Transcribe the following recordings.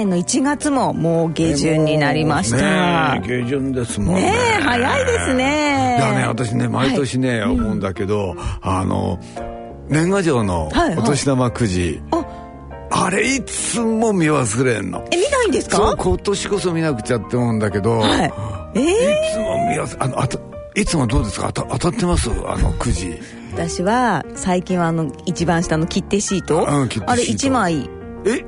年の1月ももう下旬になりました。ね下旬ですもんね。ね早いですね。いやね私ね毎年ね、はい、思うんだけど、うん、あの年賀状のお年玉くじ、はいはいあれいつも見忘れんの。え見ないんですか？そう今年こそ見なくちゃって思うんだけど、はい、えー、いつも見忘れあのあたいつもどうですか？当たってます？あのくじ。私は最近はあの一番下の切手シート、うん、切手シート。あれ1枚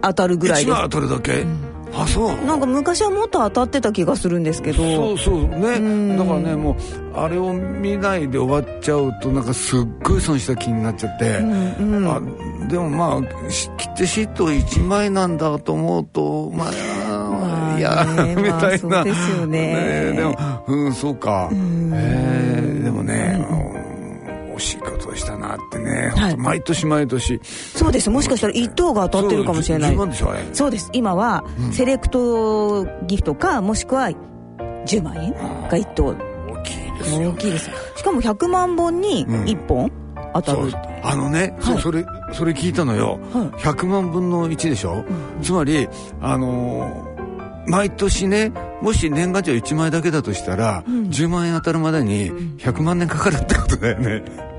当たるぐらいです。1枚当たるだけ、うん。あそうなんか昔はもっと当たってた気がするんですけど。そうそうね。だからねもうあれを見ないで終わっちゃうとなんかすっごい損した気になっちゃって、うんうん、あでもまあ切手シート1枚なんだと思うとまあ、いや、みたいな、まあ、ですよね。ねでもうんそうか。えー、でもね、惜しいことをしたなってね、はい、毎年毎年。そうです。もしかしたら1等が当たってるかもしれない。そうです。今はセレクトギフトかもしくは10万円が1等。大きいです大きいですしかも100万本に1本当たる、うん、あのね、はい、それそれ聞いたのよ、はい、100万分の1でしょ、うん、つまりあのー毎年ねもし年賀状1枚だけだとしたら、うん、10万円当たるまでに100万年かかるってことだよね。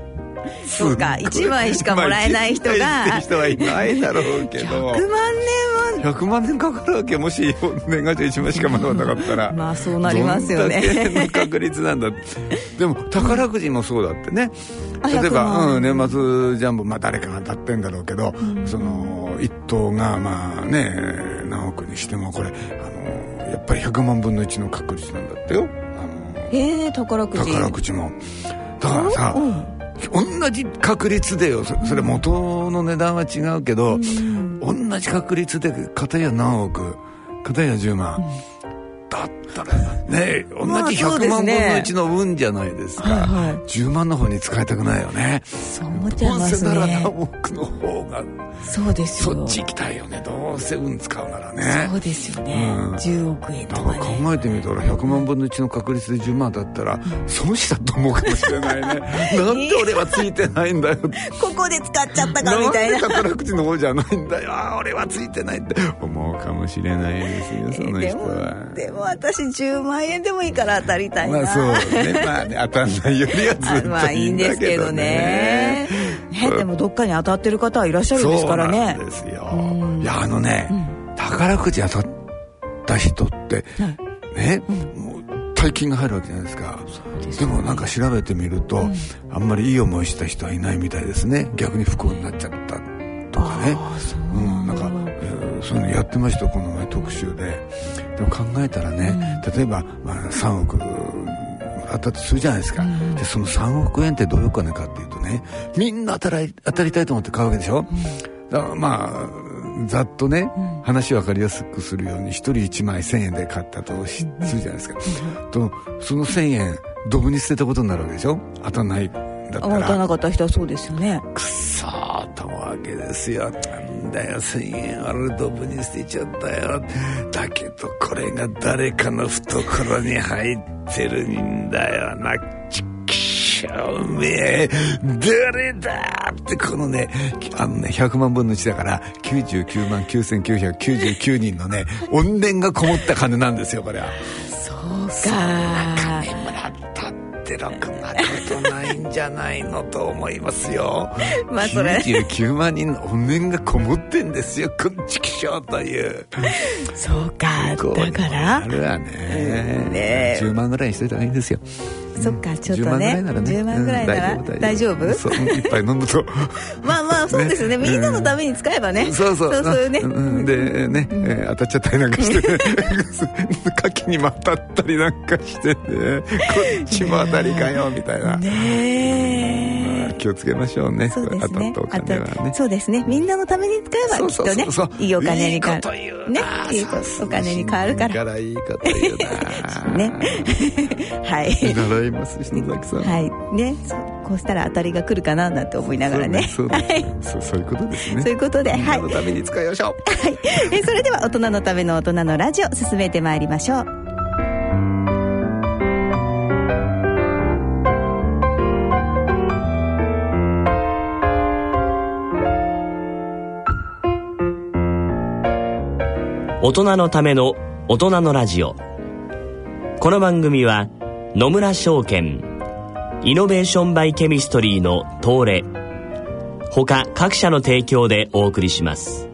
そうか1枚しかもらえない人が、まあ、人はいないだろうけど。100万年は。100万年かかるわけもし年賀状1枚しかもらわなかったら。まあそうなりますよね。どんだけの確率なんだでも宝くじもそうだってね、例えば、うん、年末ジャンボまあ誰かが当たってんだろうけど、うん、その一等がまあね何億にしてもこれあのやっぱり100万分の1の確率なんだってよ。ええー、宝くじ。宝くじも。だからさ、うん同じ確率でよ。それ元の値段は違うけど、うん、同じ確率で片や何億。片や10万、うんだったらね同じ100万分の1の運じゃないですか、まあねはいはい、10万の方に使いたくないよね。そう思っちゃいますね。どうせなら何億の方がそうですよ。そっち行きたいよね。どうせ運使うならね。そうですよね、うん、10億円とか、ね、だから考えてみたら100万分の1の確率で10万だったら、損したと思うかもしれないね。なんで俺はついてないんだよ。ここで使っちゃったかみたいな。宝くじの方じゃないんだよ。俺はついてないって思うかもしれないですよその人は。でも私10万円でもいいから当たりたいな。まあそうね。まあね当たんないよりはずっと まあいいんですけどね。ねでもどっかに当たってる方はいらっしゃるんですからね。そうですよ、いやあのね、うん、宝くじ当たった人って、はい、ね、うん、もう大金が入るわけじゃないですか。でもなんか調べてみると、うん、あんまりいい思いした人はいないみたいですね。逆に不幸になっちゃったとかね。うんなんか、えー、そういうのやってましたこの前特集で。でも考えたらね、例えば、まあ、3億もらったとするじゃないですか、うん、でその3億円ってどういうお金かっていうとねみんな当たり当たりたいと思って買うわけでしょ、うん、だからまあざっとね、うん、話分かりやすくするように1人1枚1,000円で買ったとするじゃないですか、とその1,000円ドブに捨てたことになるわけでしょ。当たんないだったら。当たらなかった人はそうですよねわけですよ。だよ1000円あるドブに捨てちゃったよ。だけどこれが誰かの懐に入ってるんだよ。なちっうめえ。誰だってこのねあのね100万分の1だから99万9999人のね怨念がこもった金なんですよこれは。そうか。金もらったってろくなことないんじゃないのと思いますよ。まあそれ。99万人の怨念がこもってんですよ、くんちきしょうという。そうか、だから。あるわね。ね10万ぐらいにしといた方がいいんですよ。そっかちょっとね。10万ぐらいなら、ね、10万ぐらいなら、大丈夫いっぱい飲むと。まあまああそうですね。みんなのために使えばね、そうそう。そうそうね、でね、え当たっちゃったりなんかしてね。牡蠣にも当たったりなんかしてね。こっちも当たりかよみたいな。ね。気をつけましょうね。そうですね。当たったお金はね。そうですね。みんなのために使えばきっとねいいお金に変わる。ねいいお金に変わるから。からいいこと言うな。ね。はい習います篠崎さん。はい。ね。こうしたら当たりが来るかななんて思いながらね。そう、そういうことですね。そういうことではい。のために使いましょう。はい。えそれでは大人のための大人のラジオ進めてまいりましょう。大人のための大人のラジオ。この番組は野村証券。イノベーションバイケミストリーの東レ。他各社の提供でお送りします。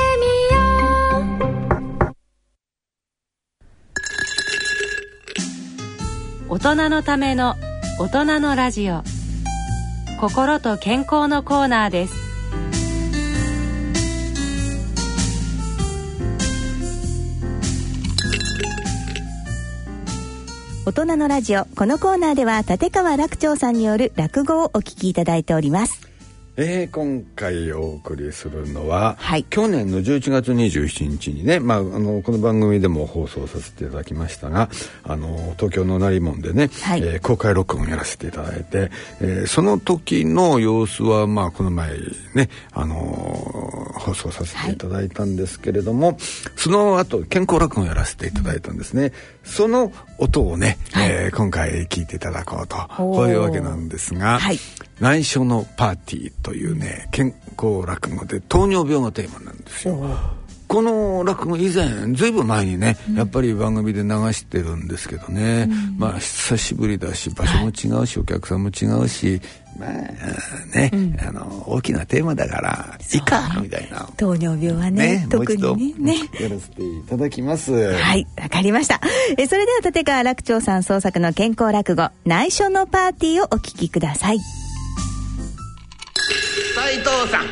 人のための大人のラジオ。心と健康のコーナーです。大人のラジオ。このコーナーでは立川楽長さんによる落語をお聞きいただいております。えー、今回お送りするのは、はい、去年の11月27日にね、まあ、あのこの番組でも放送させていただきましたがあの東京の成門でね、はい、えー、公開録音やらせていただいて、えー、その時の様子は、まあ、この前ね、あの放送させていただいたんですけれども、はい、その後健康録音やらせていただいたんですね。その音をね、はい、えー、今回聞いていただこうとこういうわけなんですが、はい、内緒のパーティーというね健康落語で糖尿病がテーマなんですよ。この落語以前ずいぶん前にね、うん、やっぱり番組で流してるんですけどね、うん、まあ久しぶりだし場所も違うし、はい、お客さんも違うしまあね、うん、あの大きなテーマだからいいかみたいな。糖尿病はねね特にねやらせていただきます。はいわかりました。えそれでは立川楽長さん創作の健康落語内緒のパーティーをお聞きください斉藤さん。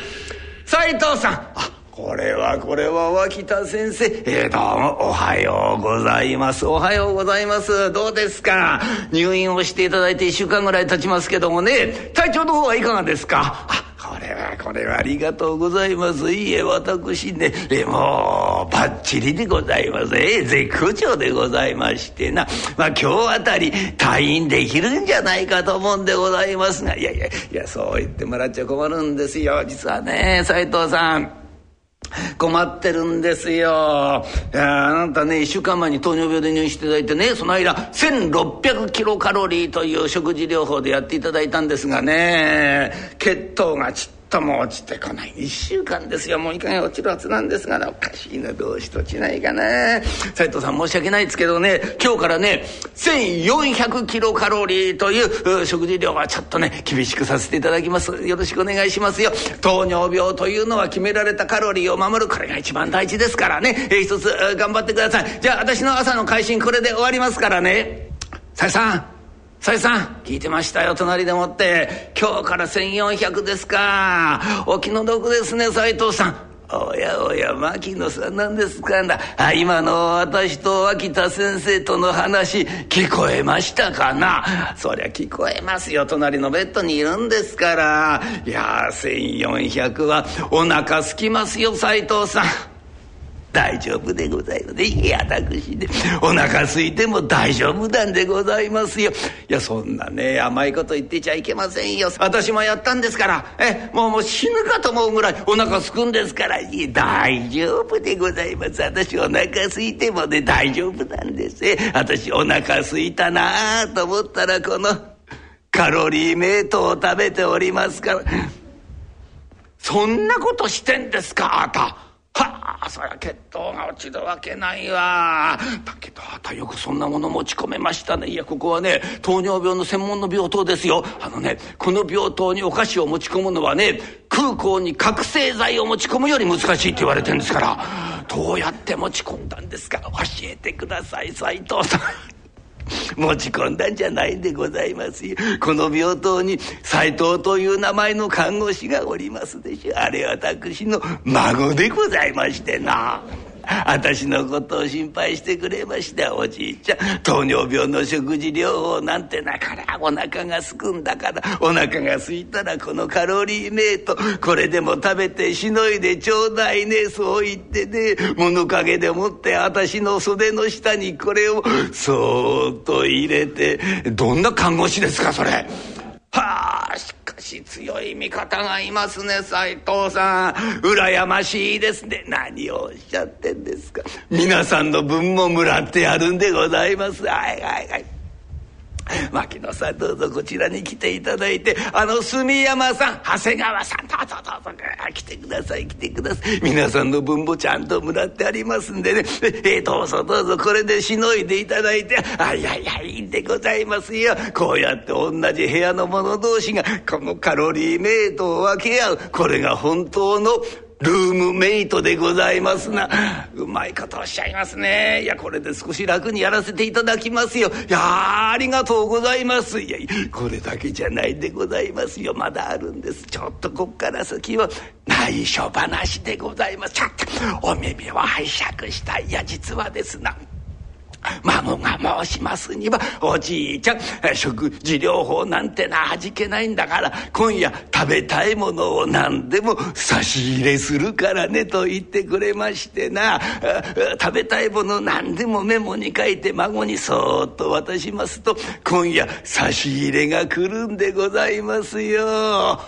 斉藤さん。あこれはこれは脇田先生。えー、どうもおはようございます。おはようございます。どうですか？入院をしていただいて1週間ぐらい経ちますけどもね。体調の方はいかがですか？あれはこれはありがとうございます。いいえ私ねえもうバッチリでございます。え絶好調でございましてな。まあ今日あたり退院できるんじゃないかと思うんでございますが。いやいやいやそう言ってもらっちゃ困るんですよ実はね斎藤さん。困ってるんですよ。いやあなたね、1週間前に糖尿病で入院していただいてね、その間、1600キロカロリーという食事療法でやっていただいたんですがね、血糖がちっとも落ちてこない。1週間ですよ。もういかが落ちるはずなんですが。ねおかしいなどうしとちないかな斉藤さん申し訳ないですけどね。今日からね1400キロカロリーという食事量はちょっとね厳しくさせていただきます。よろしくお願いしますよ。糖尿病というのは決められたカロリーを守る。これが一番大事ですからね、えー、一つ頑張ってください。じゃあ私の朝の会心これで終わりますからね。さえさん。さえさん聞いてましたよ隣でもって。今日から1400ですか。お気の毒ですね斎藤さん。おやおや牧野さんなんですかなあ今の私と秋田先生との話聞こえましたかな。そりゃ聞こえますよ隣のベッドにいるんですから。いや1400はお腹すきますよ斎藤さん。大丈夫でございます。いや、私で、お腹空いても大丈夫なんでございますよ。いや、そんなね、甘いこと言ってちゃいけませんよ。私もやったんですから、え、もうもう死ぬかと思うぐらいお腹すくんですから、いや、大丈夫でございます。私お腹空いてもね、大丈夫なんです。私お腹空いたなあと思ったら、この、カロリーメイトを食べておりますから。そんなことしてんですか、あなた。はあそりゃ血糖が落ちるわけないわ。だけどあたよくそんなもの持ち込めましたね。いやここはね糖尿病の専門の病棟ですよ。あのねこの病棟にお菓子を持ち込むのはね空港に覚醒剤を持ち込むより難しいって言われてんですからどうやって持ち込んだんですか？教えてください斉藤さん。持ち込んだんじゃないんでございますよ。この病棟に斎藤という名前の看護師がおりますでしょ。あれ私の孫でございましてな。私のことを心配してくれましたおじいちゃん糖尿病の食事療法なんてなからお腹がすくんだからお腹がすいたらこのカロリーメイト。これでも食べてしのいでちょうだいねそう言ってね物陰でもって私の袖の下にこれを。そーっと入れて。どんな看護師ですかそれ。はあし強い味方がいますね斎藤さん。羨ましいですね。何をおっしゃってんですか。皆さんの分ももらってやるんでございます。はいはいはい。牧野さんどうぞこちらに来ていただいてあの住山さん長谷川さんどうぞどうぞ来てください来てください。皆さんの分もちゃんともらってありますんでね。えー、どうぞどうぞこれでしのいでいただいてあいやいやいいんでございますよ。こうやって同じ部屋の者同士がこのカロリーメイトを分け合う。これが本当のルームメイトでございますな。うまいことおっしゃいますね。いや、これで少し楽にやらせていただきますよ。いやありがとうございます。いや、これだけじゃないでございますよ。まだあるんです。ちょっとこっから先は内緒話でございます。ちょっとお耳を拝借したい。や、実はですな。孫が申しますにはおじいちゃん食事療法なんてな味気ないんだから今夜食べたいものを何でも差し入れするからねと言ってくれましてな食べたいもの何でもメモに書いて孫にそっと渡しますと今夜差し入れが来るんでございますよ。は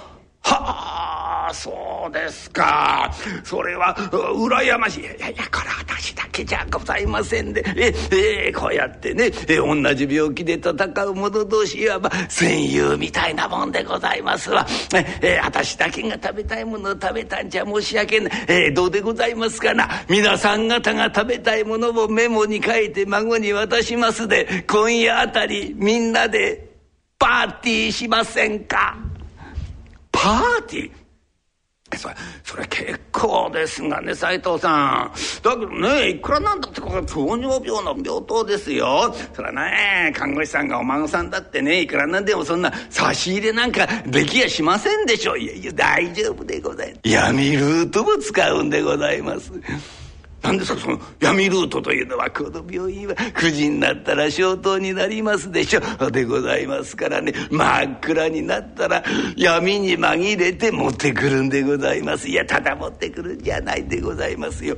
あそうですか。それは羨ましい。いやいやこれ私だけじゃございませんで。ええこうやってねえ同じ病気で戦う者同士いわば戦友みたいなもんでございますわ。え私だけが食べたいものを食べたんじゃ申し訳ない。えどうでございますかな。皆さん方が食べたいものをメモに書いて孫に渡しますで今夜あたりみんなでパーティーしませんか。パーティー？それそれ結構ですがね斎藤さん。だけどねいくらなんだってこれ糖尿病の病棟ですよ。それね看護師さんがお孫さんだってねいくらなんでもそんな差し入れなんかできやしませんでしょいやいや大丈夫でございます。闇ルートも使うんでございます。ですかその闇ルートというのはこの病院は9時になったら消灯になりますでしょでございますからね。真っ暗になったら闇に紛れて持ってくるんでございます。いやただ持ってくるんじゃないでございますよ。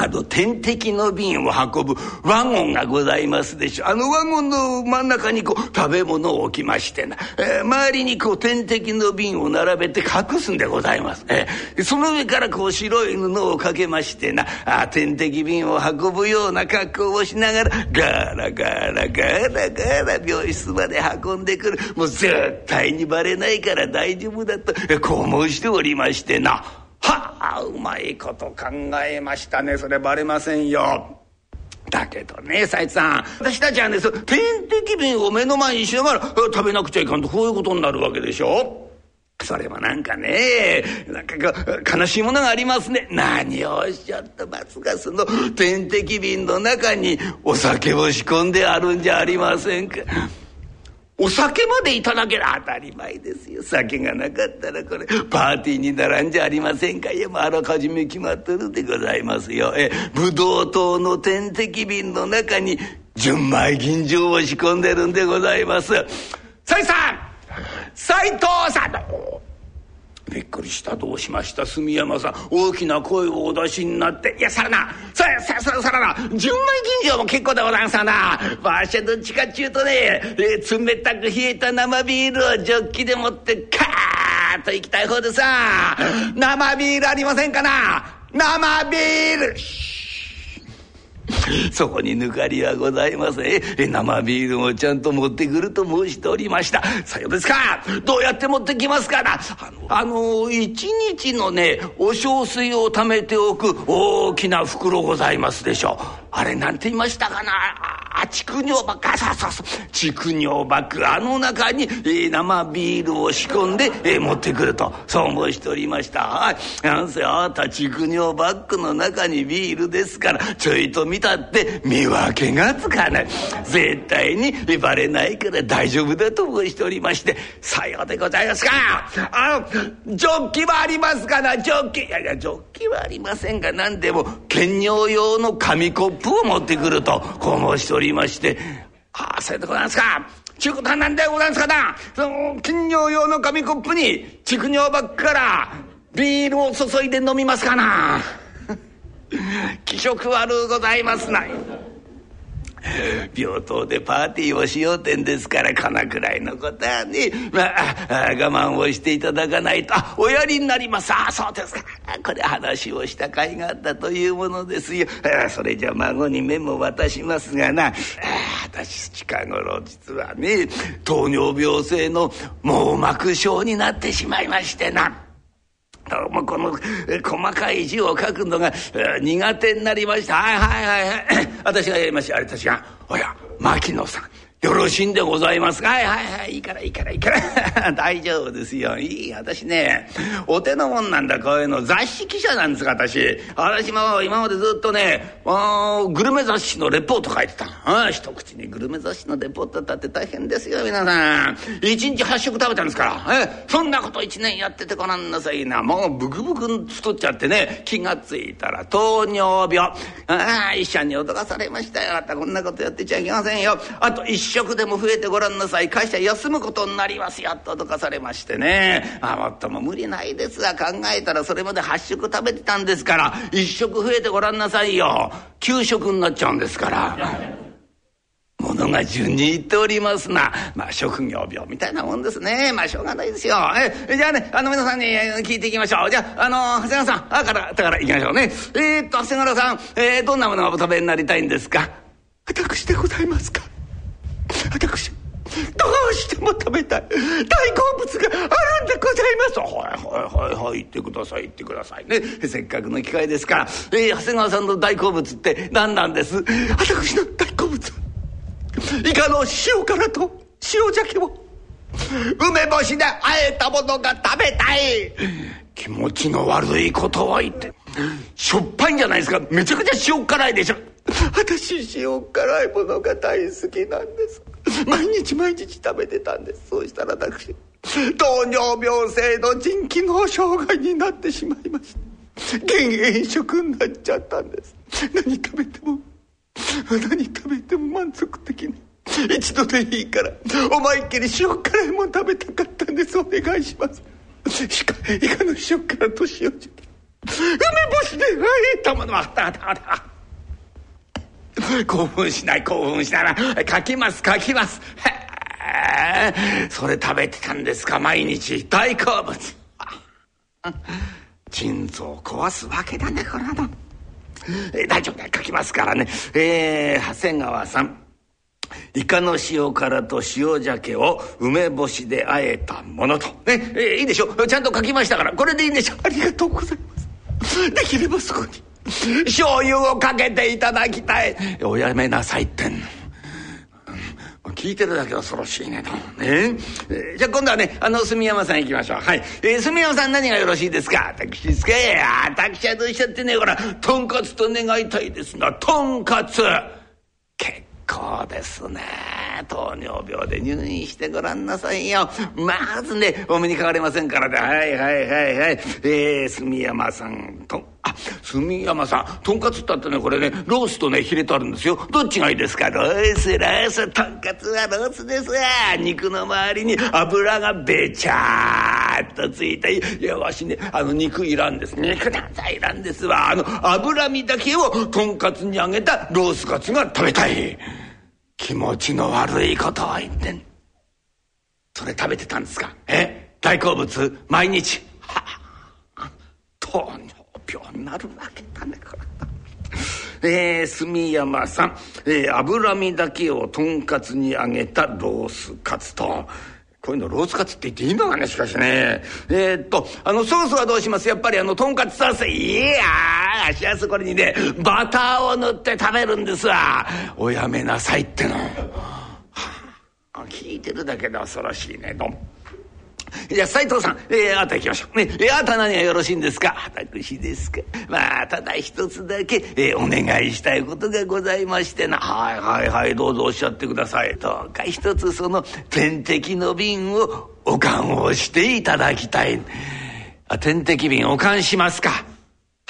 あの点滴の瓶を運ぶワゴンがございますでしょ。あのワゴンの真ん中にこう食べ物を置きましてな、えー、周りにこう点滴の瓶を並べて隠すんでございます、えー、その上からこう白い布をかけましてな。あ点滴瓶を運ぶような格好をしながらガラガラガラガラ病室まで運んでくる。もう絶対にバレないから大丈夫だとこう申しておりましてな。はあうまいこと考えましたねそれバレませんよ。だけどね斉藤さん私たちはねそ点滴瓶を目の前にしながら食べなくちゃいかんとこういうことになるわけでしょそれもなんかねなんか悲しいものがありますね何をおっしゃったますかその点滴瓶の中にお酒を仕込んであるんじゃありませんか。お酒までいただける。当たり前ですよ。酒がなかったらこれパーティーに並んじゃありませんか。いやもうあらかじめ決まってるでございますよ。えブドウ糖の点滴瓶の中に純米吟醸を仕込んでるんでございます。斎さん斎藤さん。びっくりした。どうしました？住山さん。大きな声をお出しになって「いやさらな。ささささらな。純米吟醸も結構でございますわな。わしはどっちかっちゅうとね、えー、冷たく冷えた生ビールをジョッキでもってカーッといきたい方でさ。生ビールありませんかな？生ビール。そこに抜かりはございません。生ビールもちゃんと持ってくると申しておりました。さようですか。どうやって持ってきますかな。あのあの一日のねお小水をためておく大きな袋ございますでしょう。あれなんて言いましたかな。あ畜尿バッグそうそうそう畜尿バッグあの中に、えー、生ビールを仕込んで、えー、持ってくるとそう申しておりましたはいなんせあなた畜尿バッグの中にビールですからちょいと見たって見分けがつかない。絶対にバレないから大丈夫だと申しておりましてさようでございますか。あのジョッキはありますかな？ジョッキ。いやいやジョッキはありませんが何でも兼用用の紙コップを持ってくるとこう申しておりまして「ああそういうとこなんですか」ちゅうことは何でございますかな？その金尿用の紙コップに畜尿ばっからビールを注いで飲みますかな？気色悪うございますな。病棟でパーティーをしようてんですからこのくらいのことはね。まあ我慢をしていただかないとおやりになります。ああそうですか。これ話をした甲斐があったというものですよ。それじゃ孫にメモ渡しますがな。私近頃実はね糖尿病性の網膜症になってしまいましてな。どうこの細かい字を書くのが苦手になりました。はいはいはいはい。私がやりましょう私が「おや牧野さん。よろしいんでございますか？はいはいはいいいからいいからいいから。大丈夫ですよ。いい私ねお手のもんなんだ。こういうの雑誌記者なんですか私。私も今までずっとねグルメ雑誌のレポート書いてたあ一口に。グルメ雑誌のレポートだって大変ですよ皆さん。一日8食食べたんですから。えそんなこと1年やっててごらんなさいな。もうブクブク太っちゃってね気が付いたら糖尿病。ああ医者に脅かされましたよ。あたこんなことやってちゃいけませんよ。あと一食でも増えてごらんなさい会社休むことになりますよと脅かされましてねあもっとも無理ないですが考えたらそれまで8食食べてたんですから1食増えてごらんなさいよ9食になっちゃうんですから。ものが順にいっておりますな。まあ、職業病みたいなもんですね。まあ、しょうがないですよ。え、じゃあね、あの、皆さんに聞いていきましょう。じゃあ、あの、長谷川さん、あから、だから行きましょうね。えー、っと、長谷川さん、えー、どんなものをお食べになりたいんですか？私でございますか？私どうしても食べたい。大好物があるんでございます。はいはいはいはい言ってください言ってくださいね。せっかくの機会ですから、えー、長谷川さんの大好物って何なんです？私の大好物。イカの塩辛と塩鮭を梅干しであえたものが食べたい。気持ちの悪いことを言って。しょっぱいんじゃないですか。めちゃくちゃ塩辛いでしょ。私塩辛いものが大好きなんです。毎日毎日食べてたんです。そうしたら私糖尿病性の腎機能障害になってしまいました減塩食になっちゃったんです。何食べても何食べても満足的に一度でいいから思いっきり塩辛いもん食べたかったんです。お願いします。イカイカの塩辛と塩漬け梅干しであえたものはたあったあった 興奮しない興奮しない。書きます書きます。へえそれ食べてたんですか毎日。大好物。腎臓を壊すわけだねこれは、えー、大丈夫だ書きますからね。えー、長谷川さん。イカの塩辛と塩鮭を梅干しであえたものと。ね、えー、いいでしょ。うちゃんと書きましたから、これでいいんでしょ。うありがとうございます。できればそこに、醤油をかけていただきたい。おやめなさいってん。聞いてるだけ恐ろしいねと。ねえー、じゃあ今度はね、あの、住山さん行きましょう。はい。えー、住山さん何がよろしいですか？私ですか？私はどうしちゃってね、ほら、とんかつと願いたいですが、とんかつ。結構ですね。糖尿病で入院してごらんなさいよ。まずね、お目にかかれませんからね。はいはいはいはい。えー、住山さんとん、あ、住山さん、とんかつったってね、これね、ロースとね、ヒレとあるんですよ。どっちがいいですか？ロース、ロース、とんかつはロースですわ。肉の周りに油がべちゃーっとついて、いや、わしね、あの、肉いらんです。肉なんざいらんですわ。あの、脂身だけをとんかつに揚げたロースカツが食べたい。気持ちの悪いことを言ってん。それ食べてたんですか？え？大好物？毎日？はあ、糖尿病になるわけだね、これ。えー、住山さん、えー、脂身だけをとんかつに揚げたロースカツと、こういうのロースカツって言っていいのかねしかしね。えー、っと、あの、ソースはどうします？やっぱりあの、とんかつソース。いやあしやすこれにね、バターを塗って食べるんですわ。おやめなさいっての。はあ、聞いてるだけで恐ろしいね。どん。じゃあ斎藤さん、えー、あと行きましょう。ね、えー、あと何がよろしいんですか？私ですか。まあ、ただ一つだけ、えー、お願いしたいことがございましてな。はいはいはい、どうぞおっしゃってください。どうか一つその点滴の瓶をおかんをしていただきたい。あ、点滴瓶おかんしますか？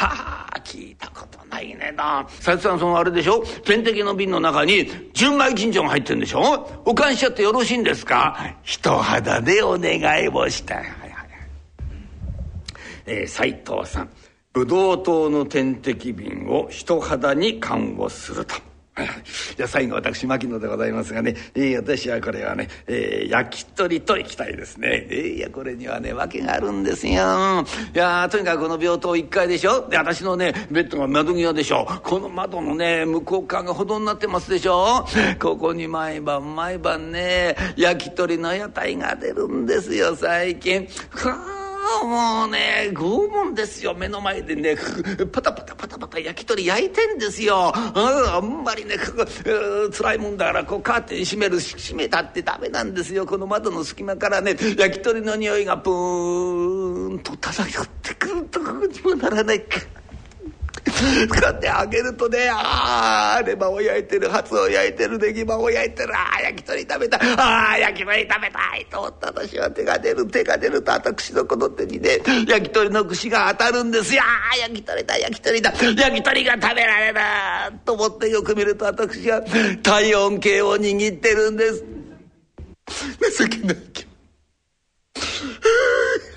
はあ、聞いたことないねな。佐々さん、そのあれでしょ？点滴の瓶の中に純米金城が入ってるんでしょ？おかんしちゃってよろしいんですか？人肌でお願いをしたい。はいはい、えー、斉藤さん。ブドウ糖の点滴瓶を人肌に看護すると。じゃあ最後私牧野でございますがね、えー、私はこれはね、えー、焼き鳥といきたいですね、えー、いやこれにはね訳があるんですよ。いやとにかくこの病棟1階でしょ？で私のねベッドが窓際でしょ？この窓のね向こう側が歩道になってますでしょ？ここに毎晩毎晩ね焼き鳥の屋台が出るんですよ最近。はあもうね、拷問ですよ。目の前でね、パタパタパタパタ焼き鳥焼いてんですよ。あんまりね、つらいもんだから、こうカーテン閉める、閉めたってダメなんですよ。この窓の隙間からね、焼き鳥の匂いがプーンと漂ってくるとこにもならないか。使ってあげるとねああレバーを焼いてるハツを焼いてるネギマを焼いてるああ焼き鳥食べたああ焼き鳥食べたいと思った私は手が出る手が出ると私のこの手にね焼き鳥の串が当たるんですよああ焼き鳥だ焼き鳥だ焼き鳥が食べられると思ってよく見ると私は体温計を握ってるんです。情けないけど。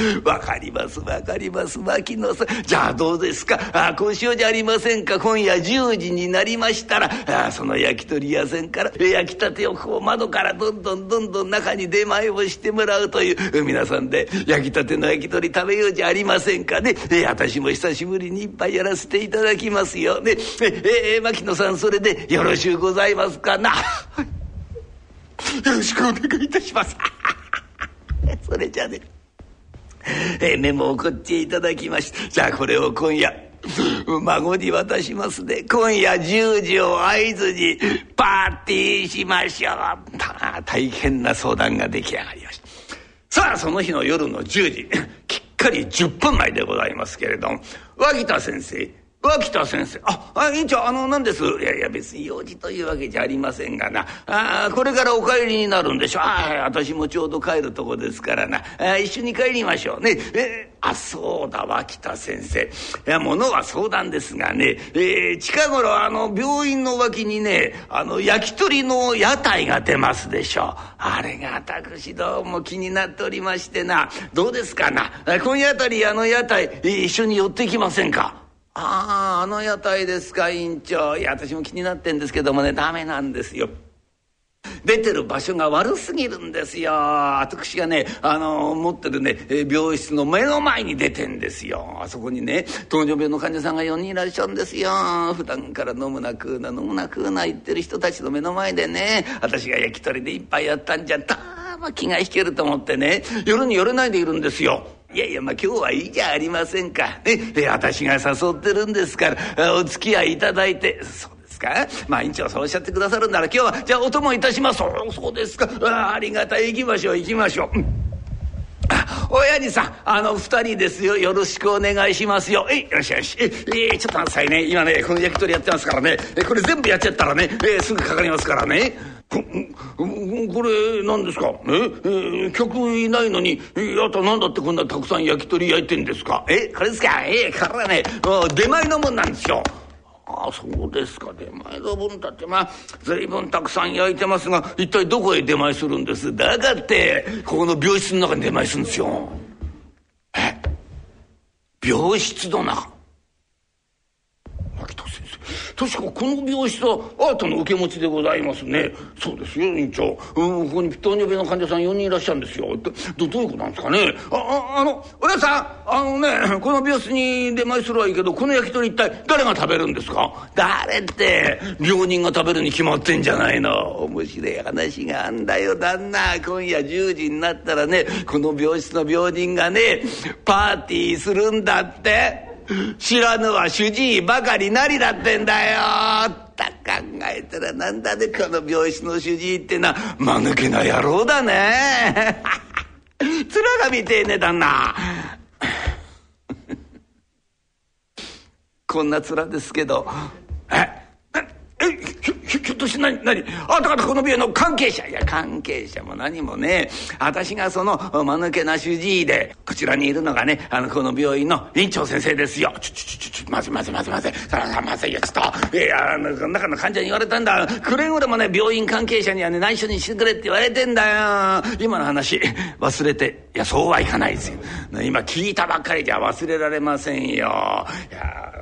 わかりますわかります。牧野さん。じゃあどうですか？あ今週じゃありませんか？今夜10時になりましたら。あその焼き鳥屋さんから焼きたてをこう窓からどんどんどんどん中に出前をしてもらうという皆さんで焼きたての焼き鳥食べようじゃありませんか？ね？私も久しぶりに一杯やらせていただきますよ。ね？ええ牧野さんそれでよろしゅうございますか？なよろしくお願いいたします。それじゃあね。えメモを送っていただきましてじゃあこれを今夜孫に渡しますね今夜10時を合図にパーティーしましょう。大変な相談が出来上がりました。さあその日の夜の10時きっかり10分前でございますけれども脇田先生脇田先生。あ、あ、院長、あの、何です？いやいや、別に用事というわけじゃありませんがな。あこれからお帰りになるんでしょ。ああ、私もちょうど帰るとこですからな。あ一緒に帰りましょうね。えあ、そうだ、脇田先生。いや、ものは相談ですがね、えー、近頃、あの、病院の脇にね、あの、焼き鳥の屋台が出ますでしょう。あれが私どうも気になっておりましてな。どうですかな。今夜あたり、あの屋台、一緒に寄っていきませんか？あああの屋台ですか院長いや私も気になってんですけどもねダメなんですよ。出てる場所が悪すぎるんですよ。私がね、あの、持ってるね、病室の目の前に出てんですよ。あそこにね、糖尿病の患者さんが4人いらっしゃるんですよ。普段から飲むな食うな飲むな食うな言ってる人たちの目の前でね、私が焼き鳥で一杯やったんじゃ、たま気が引けると思ってね、夜に寄れないでいるんですよ。いやいや、まあ今日はいいじゃありませんか。ね、私が誘ってるんですから、お付き合いいただいて、そうですか？まあ院長そうおっしゃってくださるなら今日は、じゃあお供いたします。そうですか。あありがたい。行きましょう、行きましょう。うん親父さん、あの二人ですよ。よろしくお願いしますよ。えよしよし。え、えちょっと待ってさいね。今ね、この焼き鳥やってますからね。え、これ全部やっちゃったらね、えすぐかかりますからね。ここれ何ですか？ええ客いないのにあと何だってこんなたくさん焼き鳥焼いてんですか？えこれですか？えこれはね出前のもんなんですよ。ああそうですか。出前の分だってまあ随分たくさん焼いてますが一体どこへ出前するんです？だからってここの病室の中に出前するんですよ。え？病室の中？確かこの病室はアートの受け持ちでございますね。そうですよ、院長。うん、ここに糖尿病の患者さん4人いらっしゃるんですよ。ど、どういうことなんですかね？あ、あ、あの、おやさん、あのね、この病室に出前するはいいけど、この焼き鳥一体誰が食べるんですか？誰って、病人が食べるに決まってんじゃないの。面白い話があんだよ、旦那。今夜10時になったらね、この病室の病人がね、パーティーするんだって。知らぬは主治医ばかりなりだってんだよ。った考えたらなんだねこの病室の主治医ってな間抜けな野郎だね。面が見てえね旦那こんな面ですけど。として何何？あんたこの病院の関係者。いや関係者も何もね。私がその間抜けな主治医でこちらにいるのがねあのこの病院の院長先生ですよ。ちょちょちょちょまずまずまずまずそらまずいやちょっと。いやあの中の患者に言われたんだ。くれぐれもね病院関係者にはね内緒にしてくれって言われてんだよ。今の話忘れて。いやそうはいかないですよ。今聞いたばっかりじゃ忘れられませんよ。いや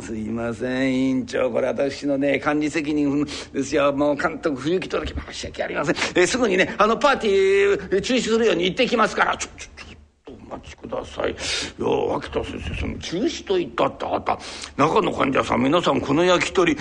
すいません委員長。これ私のね管理責任ですよ。もう監督不行き届き申し訳ありません、えー、すぐにねあのパーティー中止するように言ってきますから。ちょちょちょお待ちください。いや、脇田先生、その中止と言ったってあなた、中の患者さん皆さんこの焼き鳥、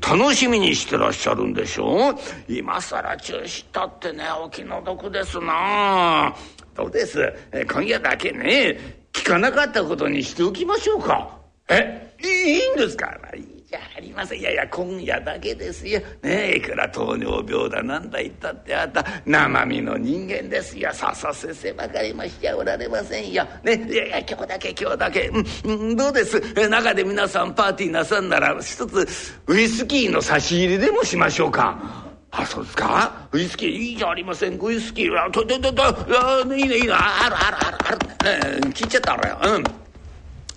楽しみにしてらっしゃるんでしょ？う今更中止ったってね、お気の毒ですな。どうです、今夜だけね、聞かなかったことにしておきましょうか。え？いいんですかいいじゃありません。いやいや今夜だけですよ。ねいくら糖尿病だなんだ言ったってあった生身の人間ですよ。ささせせばかりましちゃおられませんよ。ねいやいや今日だけ今日だけ。うん、どうです？中で皆さんパーティーなさんなら一つウイスキーの差し入れでもしましょうか。あそうですか？ウイスキーいいじゃありません。ウイスキーはとととといいねいいね。あるあるあるある、聞いちゃったらよ。うん。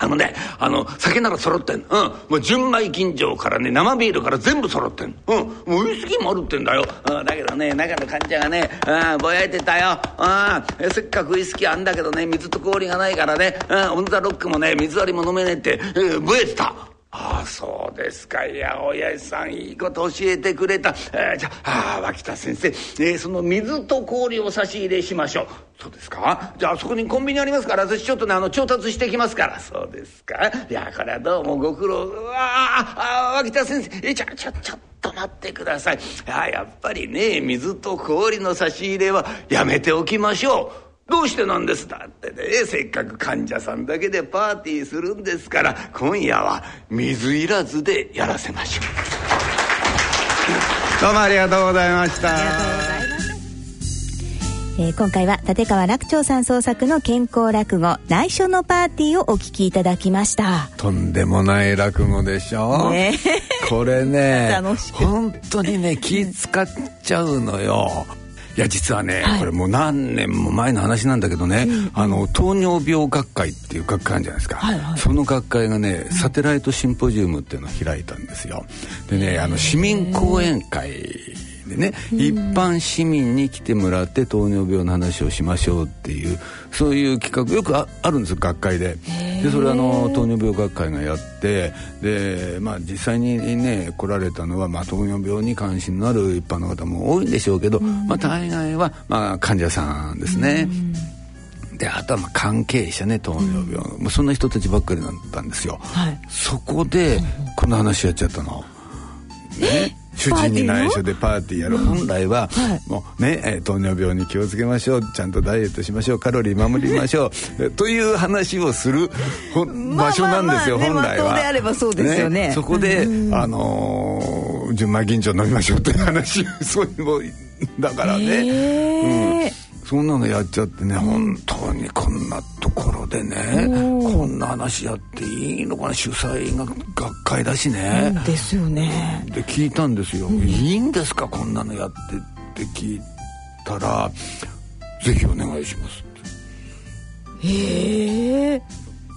あのね、あの、酒なら揃ってん。うん。もう純米吟醸からね、生ビールから全部揃ってん。うん。もうウイスキーもあるってんだよ。うん。だけどね、中の患者がね、うん、ぼやいてたよ。うん。せっかくウイスキーあんだけどね、水と氷がないからね、うん。オンザロックもね、水割りも飲めねえって、えー、ぼやいてた。ああそうですか。いや親父さんいいこと教えてくれた、えー、じゃああ脇田先生、えー、その水と氷を差し入れしましょう。そうですか？じゃあそこにコンビニありますから私ちょっとねあの調達してきますから。そうですか？いやこれはどうもご苦労。ああ脇田先生。ちょちょちょっと待ってください。あやっぱりね水と氷の差し入れはやめておきましょう。どうしてなんですだって。ねせっかく患者さんだけでパーティーするんですから今夜は水いらずでやらせましょう。どうもありがとうございました。えー、今回は立川楽長さん創作の健康落語内緒のパーティーをお聞きいただきました。とんでもない落語でしょ、ね、これね 本当にね気使っちゃうのよいや実はね、はい、これもう何年も前の話なんだけどね、うん、あの糖尿病学会っていう学会あるじゃないですか、はいはい、その学会がねサテライトシンポジウムっていうのを開いたんですよ。でねあの市民講演会でね、一般市民に来てもらって糖尿病の話をしましょうっていうそういう企画よくああるんですよ学会で。でそれあの糖尿病学会がやってで、まあ、実際にね来られたのは、まあ、糖尿病に関心のある一般の方も多いんでしょうけど、まあ、大概は、まあ、患者さんですね。であとはまあ関係者ね糖尿病、うん、そんな人たちばっかりだったんですよ、はい、そこでこの話やっちゃったの。ね？主人に内緒でパーティーやる、本来は、もうね、え糖尿病に気をつけましょう。ちゃんとダイエットしましょう。カロリー守りましょう。という話をする場所なんですよ、本来は。であればそうですよね。そこで、あの純米吟醸飲みましょうっていう話そういうのだからね。うんそんなのやっちゃってね、本当にこんなところでねこんな話やっていいのかな主催が学会だしね、ですよね。で聞いたんですよ、うん、いいんですかこんなのやってって聞いたら「ぜひお願いします」って。へえ。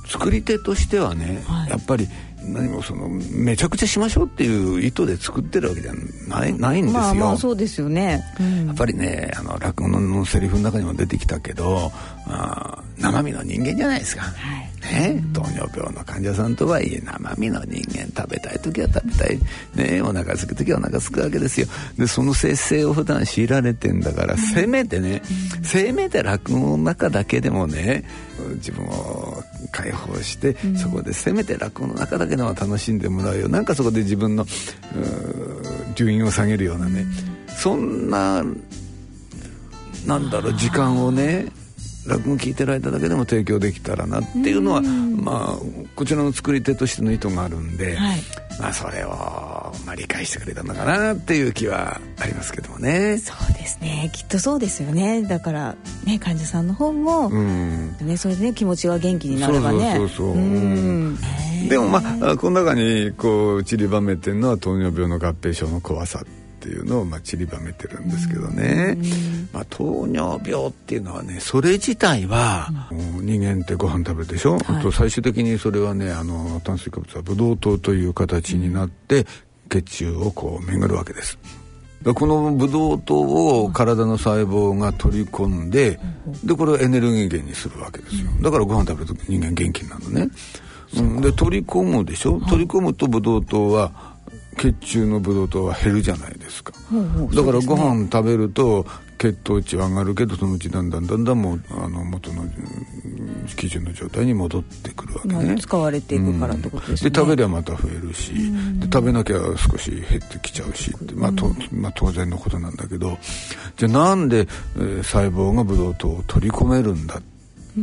作り手としてはね、はい、やっぱり何もそのめちゃくちゃしましょうっていう意図で作ってるわけじゃないないんですよ。まあまあそうですよね。うん、やっぱりねあの落語のセリフの中にも出てきたけど、まあ、生身の人間じゃないですか。はいね、糖尿病の患者さんとはいえ生身の人間食べたい時は食べたい、ね、お腹すく時はお腹すくわけですよでその節制を普段強いられてんだから、せめてね、せめて落語の中だけでもね自分を解放して、そこでせめて落語の中だけでも楽しんでもらうよ。なんかそこで自分の順位を下げるようなね、そんななんだろう時間をね落語聞いてる間だけでも提供できたらなっていうのはまあこちらの作り手としての意図があるんで、はい、まあそれを、まあ、理解してくれたのかなっていう気はありますけどもね。そうですね。きっとそうですよね。だからね患者さんの方も、うん、ね、それで、ね、気持ちが元気になればね。そうそうそうそう、うでもまあこの中にこう散りばめてるのは糖尿病の合併症の怖さっていうのをまあ散りばめてるんですけどね、まあ、糖尿病っていうのはねそれ自体は、人間ってご飯食べるでしょ、はい、と最終的にそれはねあの炭水化物はブドウ糖という形になって血中をこう巡るわけです。このブドウ糖を体の細胞が取り込んで、でこれをエネルギー源にするわけですよ。だからご飯食べると人間元気になるのね、うん、で取り込むでしょ、取り込むとブドウ糖は血中のブドウ糖は減るじゃないですか、だからご飯食べると血糖値は上がるけどそのうちだんだんだんだんもうあの元の基準の状態に戻ってくるわけね、使われていくからってことですね、で食べりゃまた増えるし、で食べなきゃ少し減ってきちゃうしって、まあとまあ、当然のことなんだけどじゃあなんで、えー、細胞がブドウ糖を取り込めるんだっ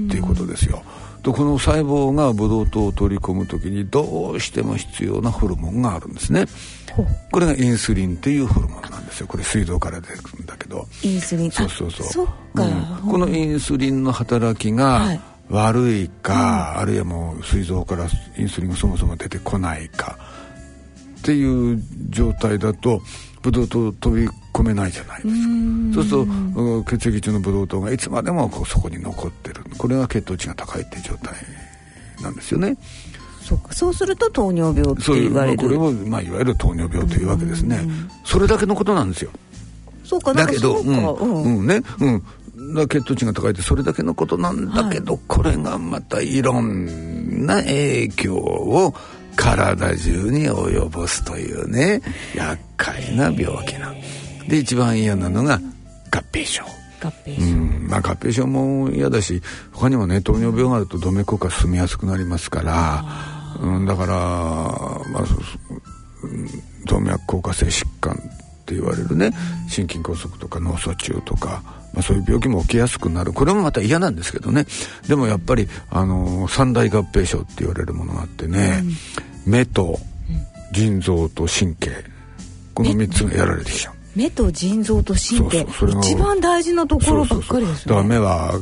ていうことですよ、でこの細胞がブドウ糖を取り込む時にどうしても必要なホルモンがあるんですね。これがインスリンっていうホルモンなんですよ。これ膵臓から出てくるんだけど。インスリン。そうそうそう。うん、このインスリンの働きが悪いか、はい、あるいはもう膵臓からインスリンがそもそも出てこないかっていう状態だとブドウ糖飛び込めないじゃないですか。そうすると血液中のブドウ糖がいつまでもこうそこに残ってる。これが血糖値が高いっていう状態なんですよね。そうか。そうすると糖尿病って言われる。これを、まあ、いわゆる糖尿病というわけですね。それだけのことなんですよ。そうかだけどうん、うん。ね。うん。血糖値が高いってそれだけのことなんだけど、はい、これがまたいろんな影響を体中に及ぼすというね厄介な病気な。んで一番嫌なのが合併症。合併症、うん。まあ、合併症も嫌だし他にもね糖尿病があると動脈硬化進みやすくなりますから、うん、だから、まあ、動脈硬化性疾患って言われるね。心筋梗塞とか脳卒中とか、まあ、そういう病気も起きやすくなる。これもまた嫌なんですけどね。でもやっぱり、あのー、三大合併症って言われるものがあってね、うん、目と腎臓と神経。この3つがやられてきちゃう。目と腎臓と神経。一番大事なところばっかりですね。だから目は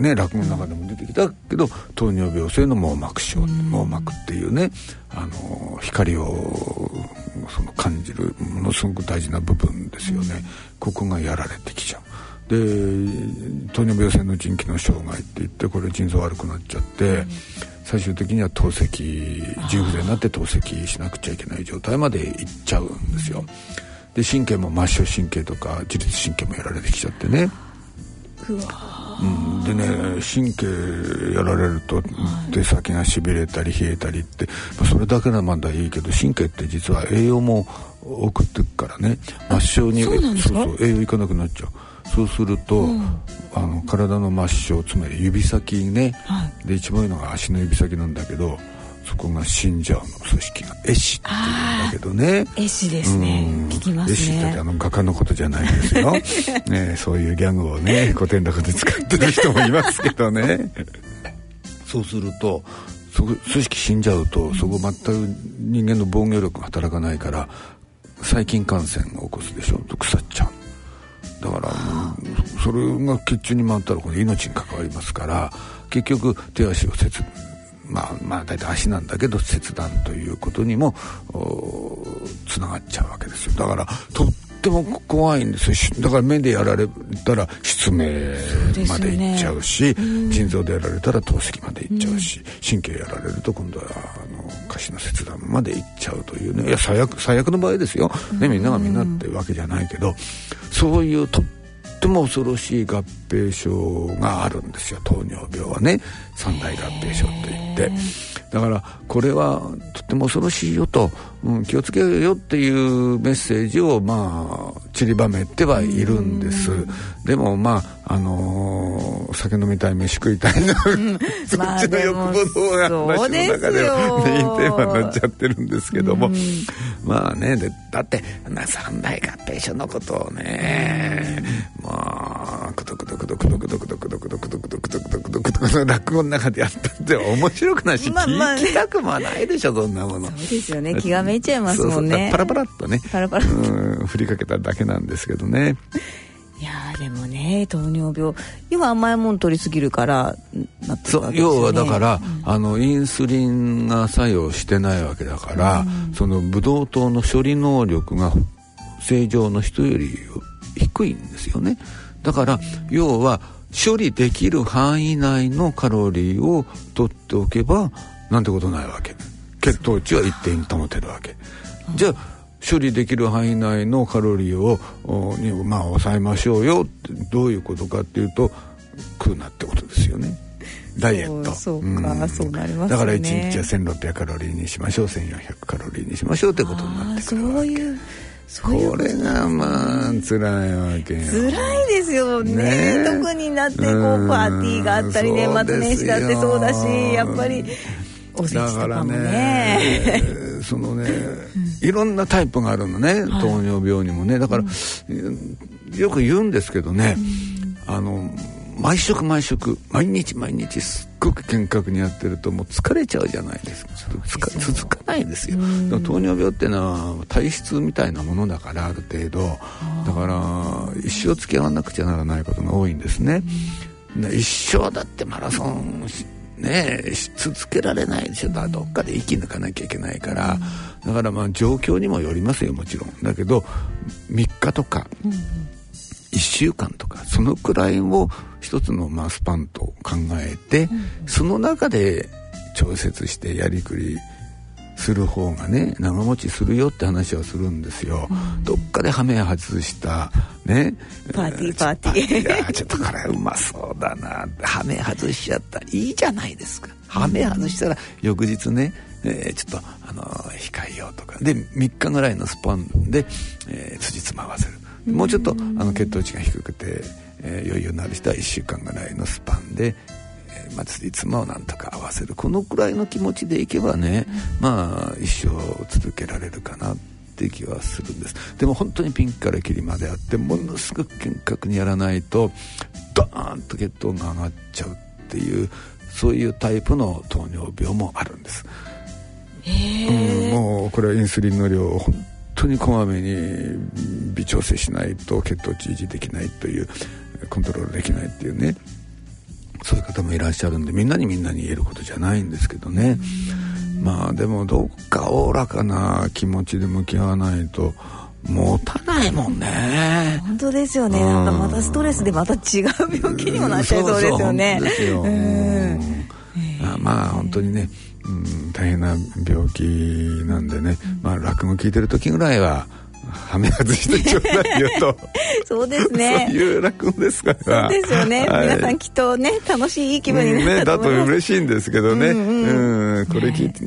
ね、落語の中でも出てきたけど、糖尿病性の網膜症、網膜っていうねあの光をその感じるものすごく大事な部分ですよね、ここがやられてきちゃう。で糖尿病性の腎機能障害っていってこれ腎臓悪くなっちゃって、最終的には透析腎不全になって透析しなくちゃいけない状態までいっちゃうんですよ。で神経も末梢神経とか自律神経もやられてきちゃってね。うわうん、でね神経やられると手先がしびれたり冷えたりって、まあ、それだけならまだいいけど神経って実は栄養も送ってくからね末梢にそうそう栄養いかなくなっちゃう。そうすると、うん、あの体の末梢つまり指先ね、はい、で一番いいのが足の指先なんだけどそこが死んじゃうの組織が絵師っていうんだけどね。絵師ですね、聞きますね。絵師ってあの画家のことじゃないんですよ。ねそういうギャグをね古典落で使ってる人もいますけどね。そうするとそ組織死んじゃうとそこ全く人間の防御力が働かないから細菌感染を起こすでしょ。腐っちゃうだからそれが血中に回ったらこれ命に関わりますから結局手足を切まあまあ大体足なんだけど切断ということにもつながっちゃうわけですよ。だからとっても怖いんですよ。だから目でやられたら失明までいっちゃうし、ね、腎臓でやられたら透析までいっちゃうし、うん、神経やられると今度はあの下肢の切断までいっちゃうというね。いや最悪最悪の場合ですよ、ね、みんながみんなってわけじゃないけどそういうとっても恐ろしい合併症があるんですよ糖尿病はね。三大合併症といって。だからこれはとっても恐ろしいよと、うん、気をつけようよっていうメッセージをまあ散りばめてはいるんです。でもまああのー、酒飲みたい飯食いたいな、うん、そっちの欲望の方が話の中ではメインテーマになっちゃってるんですけども、まあねでだって三大合併症のことをね、まあくどくどくどくどくどくどくどくどくどくどくどくどくどくどく落語の中でやったって面白くないし、まあまあ、聞きたくもないでしょそんなものそうですよね気がめいちゃいますもんね。パラパラっとね。パラパラ。振りかけただけなんですけどね。いやでもね糖尿病。今甘いもん取りすぎるからなってるわけですよ、ね、要はだから、うん、あのインスリンが作用してないわけだから、うん、そのブドウ糖の処理能力が正常の人より低いんですよね。だから、うん、要は処理できる範囲内のカロリーを取っておけばなんてことないわけ血糖値は一定に保てるわけ。じゃあ処理できる範囲内のカロリーをにまあ抑えましょうよ。ってどういうことかっていうと食うなってことですよね。ダイエット。そうか、うん、そうなりますね。だから1日は1600カロリーにしましょう。1400カロリーにしましょうってことになってくるわけ。そういうこれがまあ辛いわけよ。辛いですよ。ねね。特になってこうパーティーがあったり年末年始だってそうだしやっぱりおせちとかもね。ね そのね、いろんなタイプがあるのね、糖尿病にもね。だから、よく言うんですけどね、あの毎食毎食毎日毎日すっごく厳格にやってるともう疲れちゃうじゃないですか。続かないですよ。糖尿病っていうのは体質みたいなものだからある程度だから一生付き合わなくちゃならないことが多いんですね。一生だってマラソンねし続けられないでしょだどっかで生き抜かなきゃいけないから。だからまあ状況にもよりますよもちろん。だけど3日とか、1週間とかそのくらいを一つのまあスパンと考えて、うん、その中で調節してやりくりする方がね長持ちするよって話はするんですよ、うん、どっかでハメ外したね。パーティーパーティー。いやちょっとこれうまそうだな。ハメ外しちゃったいいじゃないですか。ハメ外したら翌日ね、えー、ちょっとあの控えようとか。で3日ぐらいのスパンで、えー、辻褄合わせる。もうちょっとあの血糖値が低くて、えー、余裕のある人は1週間ぐらいのスパンで、えーまあ、つり妻をなんとか合わせる。このくらいの気持ちでいけばね、まあ一生続けられるかなって気はするんです。でも本当にピンからキリまであってものすごく厳格にやらないとドーンと血糖が上がっちゃうっていうそういうタイプの糖尿病もあるんです。うん、もうこれはインスリンの量を本当当にこまめに微調整しないと血糖値維持できないというコントロールできないっていうねそういう方もいらっしゃるんでみんなにみんなに言えることじゃないんですけどね。まあでもどっかおおらかな気持ちで向き合わないと持たないもんね。本当ですよね、うん、なんかまたストレスでまた違う病気にもなっちゃいそうですよね、まあ本当にね、うん、大変な病気なんでね、まあ落語聞いてる時ぐらいははめ外してちょうだいよと。そうですね。そういう落語ですから。そうですよね、はい、皆さんきっとね楽しいいい気分になったと思います、ね、だと嬉しいんですけどね。うん、うん、これ聞いて、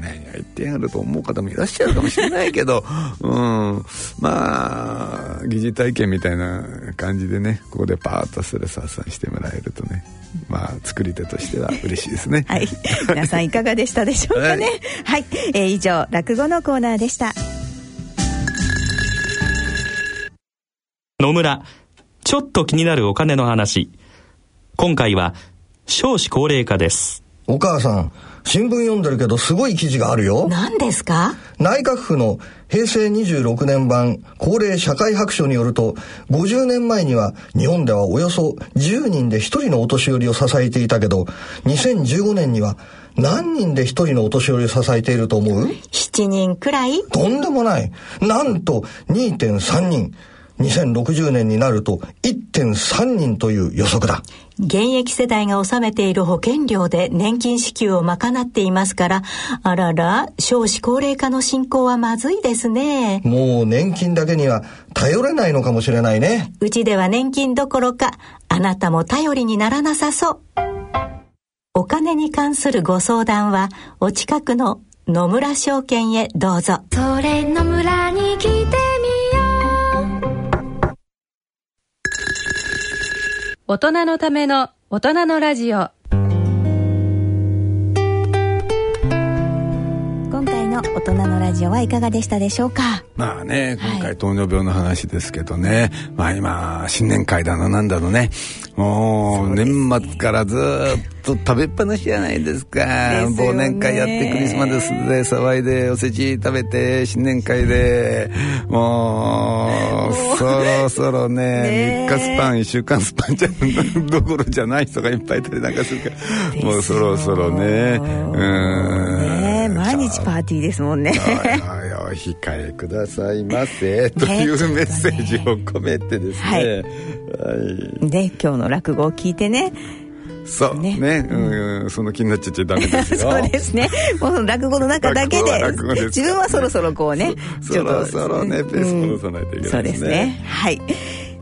何が言ってやると思う方もいらっしゃるかもしれないけど。うん。まあ疑似体験みたいな感じでねここでパーッとストレス発散してもらえるとね。まあ作り手としては嬉しいですね。はい。皆さんいかがでしたでしょうかね。はい、はい、えー、以上落語のコーナーでした野村、ちょっと気になるお金の話。今回は、少子高齢化です。お母さん、新聞読んでるけどすごい記事があるよ。何ですか？内閣府の平成26年版高齢社会白書によると、50年前には日本ではおよそ10人で1人のお年寄りを支えていたけど、2015年には何人で1人のお年寄りを支えていると思う ?7 人くらい？とんでもない。なんと2.3人。2060年になると1.3人という予測だ。現役世代が納めている保険料で年金支給を賄っていますから、あらら、少子高齢化の進行はまずいですね。もう年金だけには頼れないのかもしれないね。うちでは年金どころか、あなたも頼りにならなさそう。お金に関するご相談は、お近くの野村証券へどうぞ。それ野村に大人のための大人のラジオ。今回の大人のラジオはいかがでしたでしょうか？まあね今回糖尿病の話ですけどね、はい、まあ今新年会だのなんだのね。もう年末からずっと食べっぱなしじゃないですか。忘年会やってクリスマスで騒いでおせち食べて新年会で。もうそろそろね3日スパン1週間スパンじゃ どころじゃない人がいっぱいいたりなんかするからもうそろそろね。うん。ね毎日パーティーですもんね。お控えくださいませ。というメッセージを込めてですね、はい、はい、で今日の落語を聞いてねそう。ね。ね、うん、その気になっちゃっちゃダメですよ。そうですね。もう落語の中だけで。自分はそろそろこうねそろそろねペース戻さないといけないですね、そうですね。はい。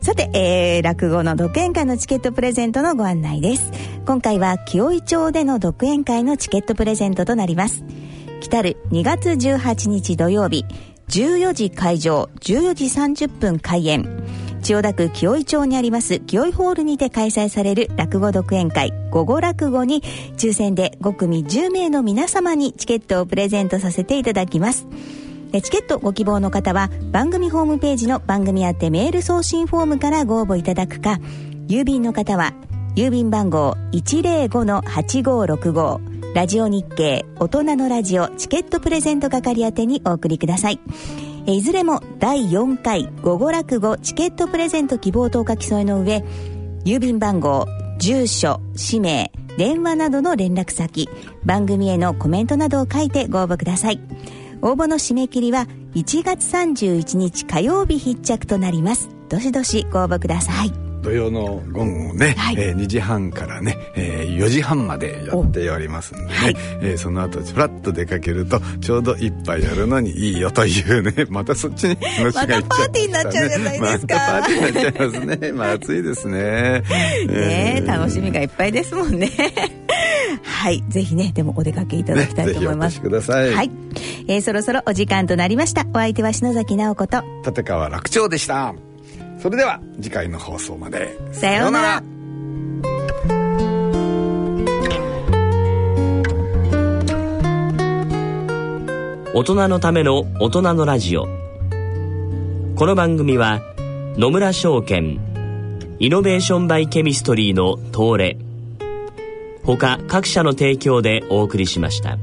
さて、えー、落語の独演会のチケットプレゼントのご案内です。今回は清井町での独演会のチケットプレゼントとなります。来たる2月18日土曜日14時会場14時30分開演千代田区清井町にあります清井ホールにて開催される落語独演会午後落語に抽選で5組10名の皆様にチケットをプレゼントさせていただきます。チケットご希望の方は番組ホームページの番組宛てメール送信フォームからご応募いただくか郵便の方は郵便番号105-8565ラジオ日経大人のラジオチケットプレゼント係宛てにお送りください。いずれも第4回午後落語チケットプレゼント希望等書き添えの上郵便番号住所氏名電話などの連絡先番組へのコメントなどを書いてご応募ください。応募の締め切りは1月31日火曜日必着となります。どしどしご応募ください。土曜の午後ね、はい、えー、2時半からね、えー、4時半までやっておりますんでね、はい、えー、その後フラッと出かけるとちょうど一杯やるのにいいよというね またそっちに話がいっちゃう、ね、またパーティーになっちゃうじゃないですか。またパーティーになっちゃいますね。まあ暑いですね。ね、えー、楽しみがいっぱいですもんね。はい。ぜひねでもお出かけいただきたいと思います、ね、ください。はい、えー、そろそろお時間となりました。お相手は篠崎直子と。立川楽長でしたそれでは次回の放送まで。さようなら。大人のための大人のラジオ。この番組は野村証券イノベーションバイケミストリーの東レ。他各社の提供でお送りしました。